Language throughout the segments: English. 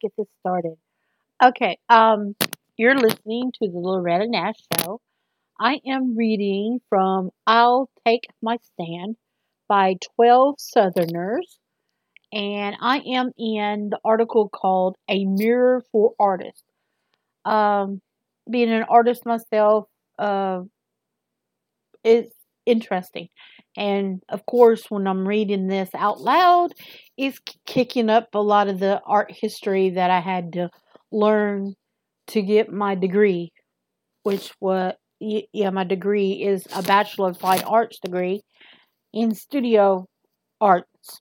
get this started. Okay, um, you're listening to the Loretta Nash Show. I am reading from I'll Take My Stand by 12 Southerners, and I am in the article called A Mirror for Artists. Um, being an artist myself, uh, it's interesting. And of course, when I'm reading this out loud, it's kicking up a lot of the art history that I had to learn to get my degree, which was yeah, my degree is a Bachelor of Fine Arts degree in studio arts.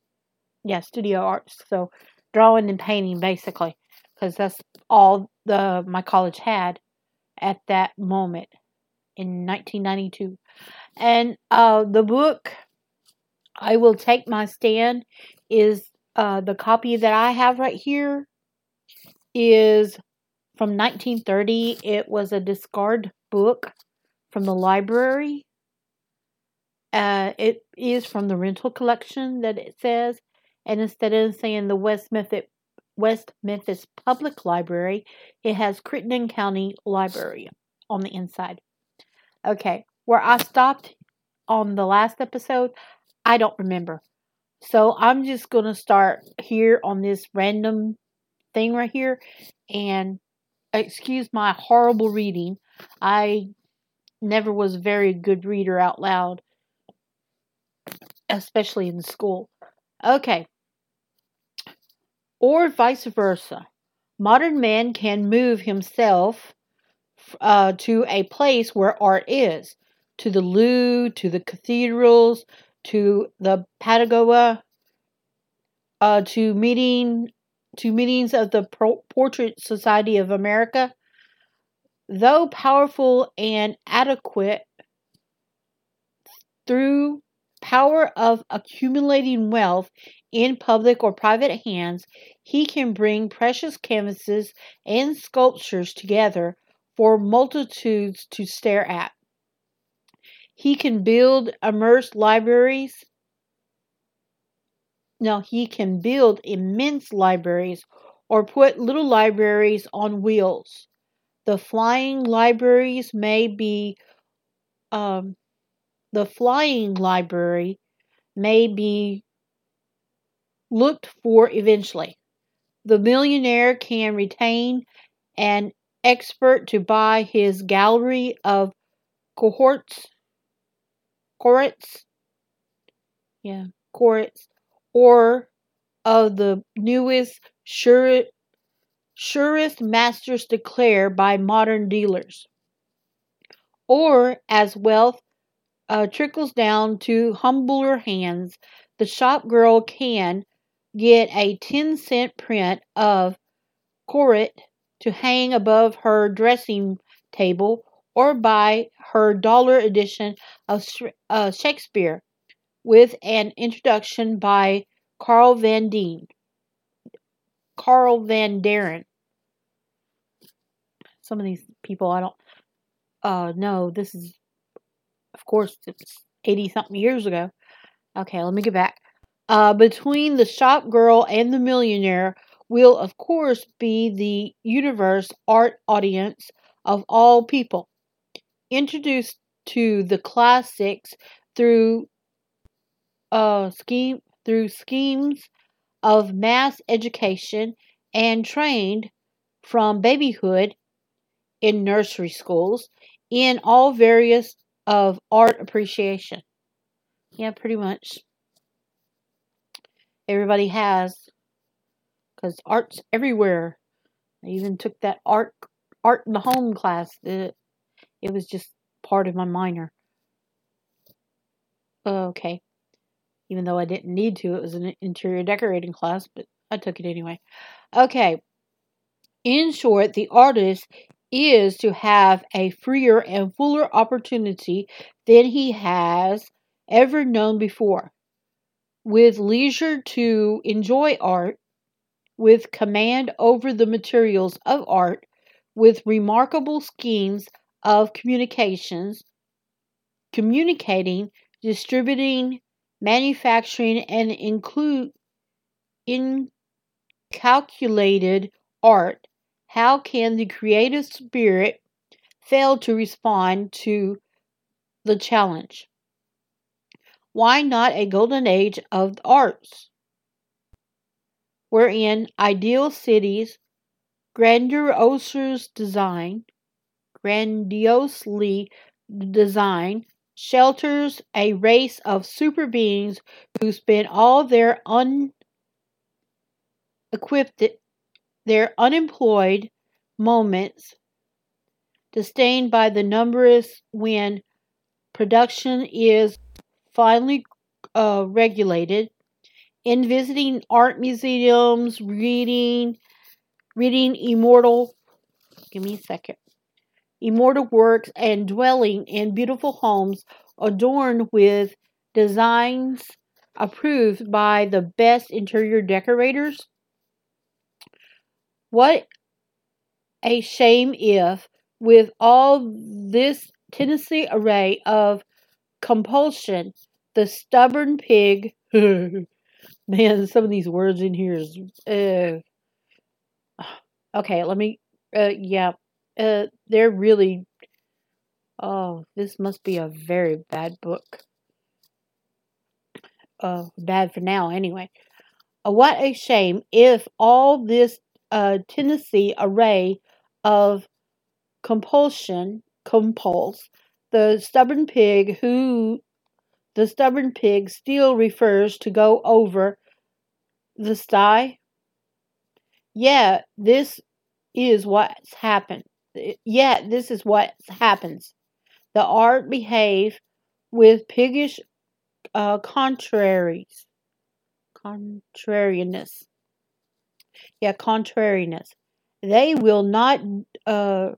Yeah, studio arts. So drawing and painting basically, because that's all the my college had at that moment in 1992. And uh, the book I will take my stand is uh, the copy that I have right here is from 1930. It was a discard book from the library. Uh, it is from the rental collection that it says, and instead of saying the West Memphis West Memphis Public Library, it has Crittenden County Library on the inside. Okay, where I stopped on the last episode, I don't remember. So I'm just going to start here on this random thing right here and excuse my horrible reading. I never was a very good reader out loud, especially in school. Okay. Or vice versa. Modern man can move himself uh, to a place where art is, to the Louvre, to the cathedrals, to the Patagonia, uh, to meeting to meetings of the Portrait Society of America. Though powerful and adequate through power of accumulating wealth in public or private hands, he can bring precious canvases and sculptures together for multitudes to stare at. He can build immense libraries. No, he can build immense libraries or put little libraries on wheels. The flying libraries may be, um, the flying library may be looked for eventually. The millionaire can retain an expert to buy his gallery of cohorts, cohorts, yeah, cohorts, or of the newest, sure, surest masters declare by modern dealers. Or as wealth uh, trickles down to humbler hands, the shop girl can get a 10 cent print of Corot to hang above her dressing table or buy her dollar edition of uh, Shakespeare with an introduction by Carl Van Deen. Carl Van Doren. Some of these people I don't uh know. This is, of course, it's 80 something years ago. Okay, let me get back. Uh, between the shop girl and the millionaire, will, of course, be the universe art audience of all people, introduced to the classics through uh, scheme through schemes of mass education and trained from babyhood in nursery schools in all various of art appreciation. Yeah, pretty much. Everybody has because art's everywhere. I even took that art art in the home class. It, it was just part of my minor. Oh, okay. Even though I didn't need to, it was an interior decorating class, but I took it anyway. Okay. In short, the artist is to have a freer and fuller opportunity than he has ever known before. With leisure to enjoy art, with command over the materials of art, with remarkable schemes of communications, communicating, distributing, manufacturing, and include incalculated art, how can the creative spirit fail to respond to the challenge? Why not a golden age of the arts? Wherein ideal cities, grandiose design, grandiosely designed, shelters a race of super beings who spend all their unequipped, their unemployed moments disdained by the numerous when production is finally uh, regulated in visiting art museums, reading, reading immortal. Give me a second. Immortal works and dwelling in beautiful homes adorned with designs approved by the best interior decorators. What a shame if, with all this Tennessee array of compulsion, the stubborn pig. Man, some of these words in here is. Uh, okay, let me. Uh, yeah, uh, they're really. Oh, this must be a very bad book. Uh, bad for now, anyway. Uh, what a shame if all this uh, Tennessee array of compulsion compulse the stubborn pig who the stubborn pig still refers to go over the sty. Yeah, this is what's happened. Yeah, this is what happens. The art behave with piggish uh, contraries. Contrariness. Yeah, contrariness. They will not uh,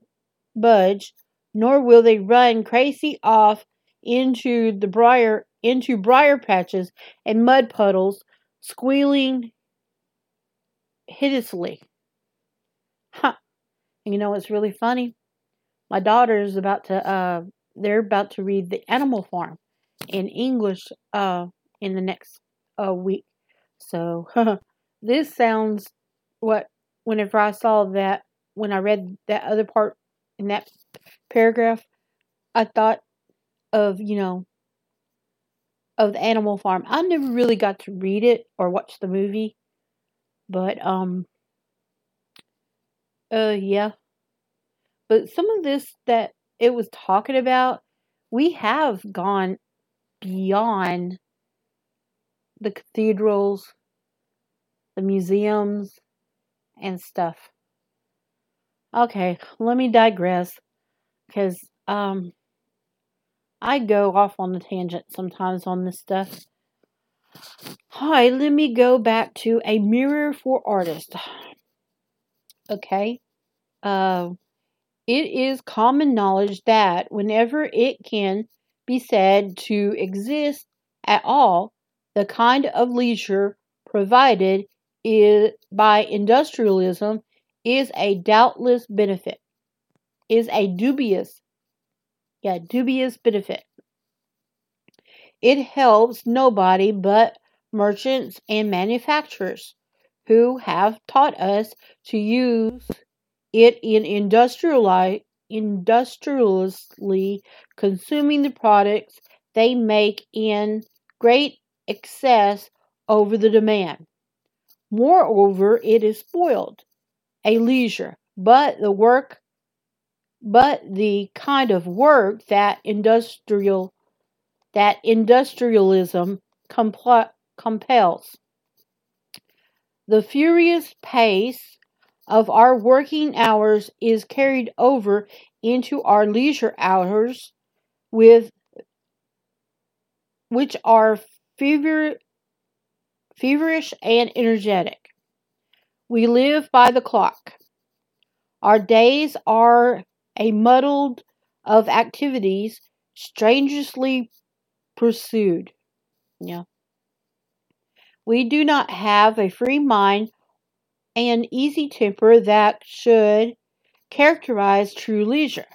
budge, nor will they run crazy off into the briar into briar patches and mud puddles, squealing hideously. Huh. You know it's really funny? My daughter is about to uh they're about to read the Animal Farm in English uh in the next uh week. So this sounds what whenever I saw that when I read that other part in that paragraph, I thought of, you know, of the Animal Farm. I never really got to read it or watch the movie, but um uh yeah. But some of this that it was talking about, we have gone beyond the cathedrals, the museums and stuff. Okay, let me digress because um I go off on a tangent sometimes on this stuff. Hi, let me go back to a mirror for artists. Okay. Uh, it is common knowledge that whenever it can be said to exist at all, the kind of leisure provided is by industrialism is a doubtless benefit, is a dubious yeah, dubious benefit. It helps nobody but merchants and manufacturers who have taught us to use it in industriali- industrially consuming the products they make in great excess over the demand. Moreover, it is spoiled, a leisure, but the work but the kind of work that industrial that industrialism compl- compels. The furious pace of our working hours is carried over into our leisure hours with which are fever, feverish and energetic. We live by the clock. Our days are a muddle of activities strangely pursued. Yeah. We do not have a free mind and easy temper that should characterize true leisure,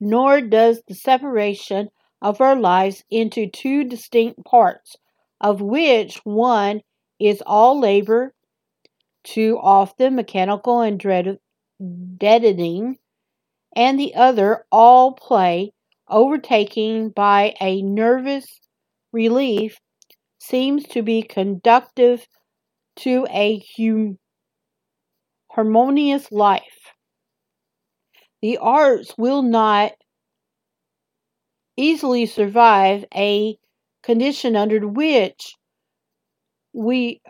nor does the separation of our lives into two distinct parts, of which one is all labor, too often mechanical and dread- deadening, and the other all play, overtaken by a nervous relief, seems to be conductive to a hum- harmonious life. The arts will not easily survive a condition under which we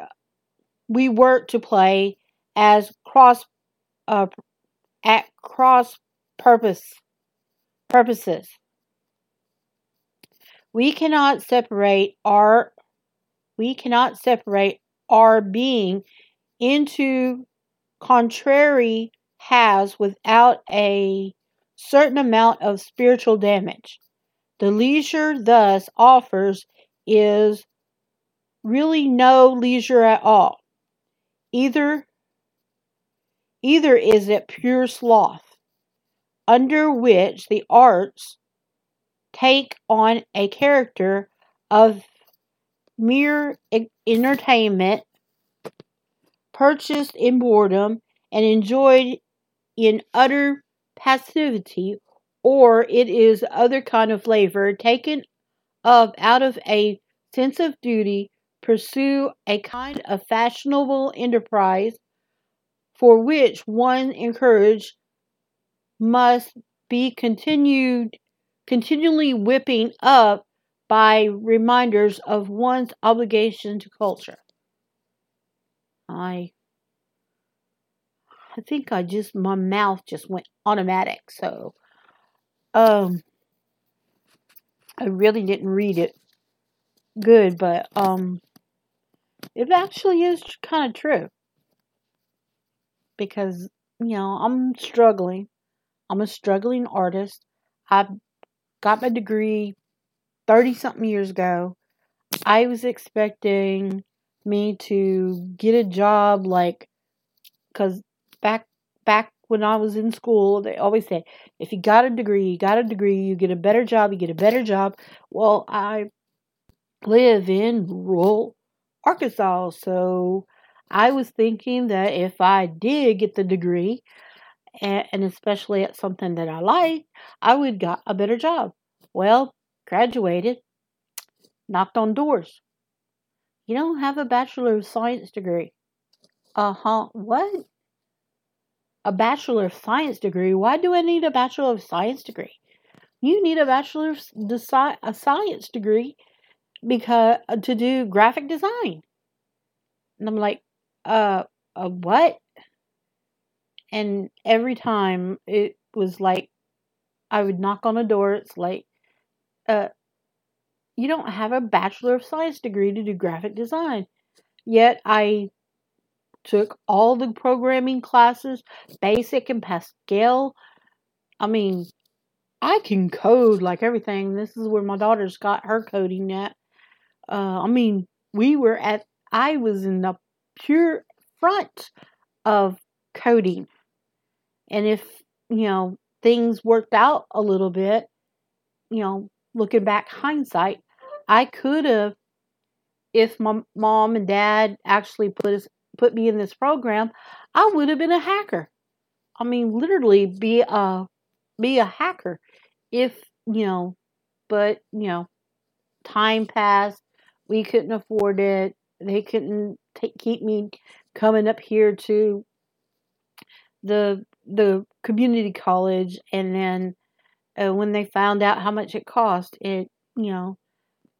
we work to play as cross uh, at cross purpose purposes. We cannot separate our we cannot separate our being into contrary halves without a certain amount of spiritual damage. The leisure thus offers is really no leisure at all. Either either is it pure sloth, under which the arts take on a character of mere entertainment purchased in boredom and enjoyed in utter passivity or it is other kind of flavor taken of out of a sense of duty pursue a kind of fashionable enterprise for which one encouraged must be continued continually whipping up by reminders of one's obligation to culture. I I think I just my mouth just went automatic, so um I really didn't read it good, but um it actually is kind of true. Because, you know, I'm struggling. I'm a struggling artist. I've got my degree 30 something years ago. I was expecting me to get a job like cuz back back when I was in school, they always say, if you got a degree, you got a degree, you get a better job, you get a better job. Well, I live in rural Arkansas, so I was thinking that if I did get the degree, and, especially at something that I like, I would got a better job. Well, graduated, knocked on doors. You don't have a Bachelor of Science degree. Uh huh. What? A Bachelor of Science degree? Why do I need a Bachelor of Science degree? You need a Bachelor of a Science degree because uh, to do graphic design. And I'm like, uh, a what? And every time it was like, I would knock on a door. It's like, uh, you don't have a Bachelor of Science degree to do graphic design. Yet I took all the programming classes, Basic and Pascal. I mean, I can code like everything. This is where my daughter's got her coding at. Uh, I mean, we were at, I was in the pure front of coding. And if, you know, things worked out a little bit, you know, looking back hindsight, I could have, if my mom and dad actually put us, put me in this program, I would have been a hacker. I mean, literally be a be a hacker if you know, but you know, time passed. We couldn't afford it. They couldn't keep me coming up here to the the community college, and then uh, when they found out how much it cost, it you know,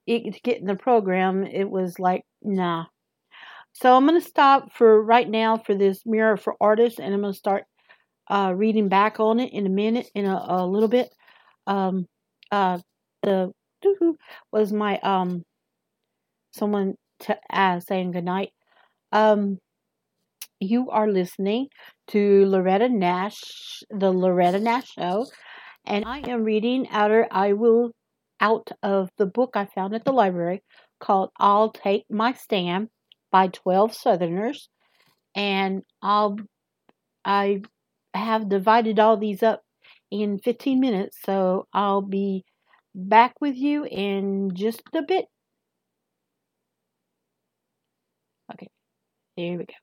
it, to get in the program, it was like nah. So I'm gonna stop for right now for this mirror for artists, and I'm gonna start uh, reading back on it in a minute, in a, a little bit. Um, uh, the was my um someone to uh, saying goodnight. Um, you are listening to Loretta Nash, the Loretta Nash Show, and I am reading out of, I will out of the book I found at the library called "I'll Take My Stand" by Twelve Southerners, and I'll I have divided all these up in 15 minutes, so I'll be back with you in just a bit. Okay, there we go.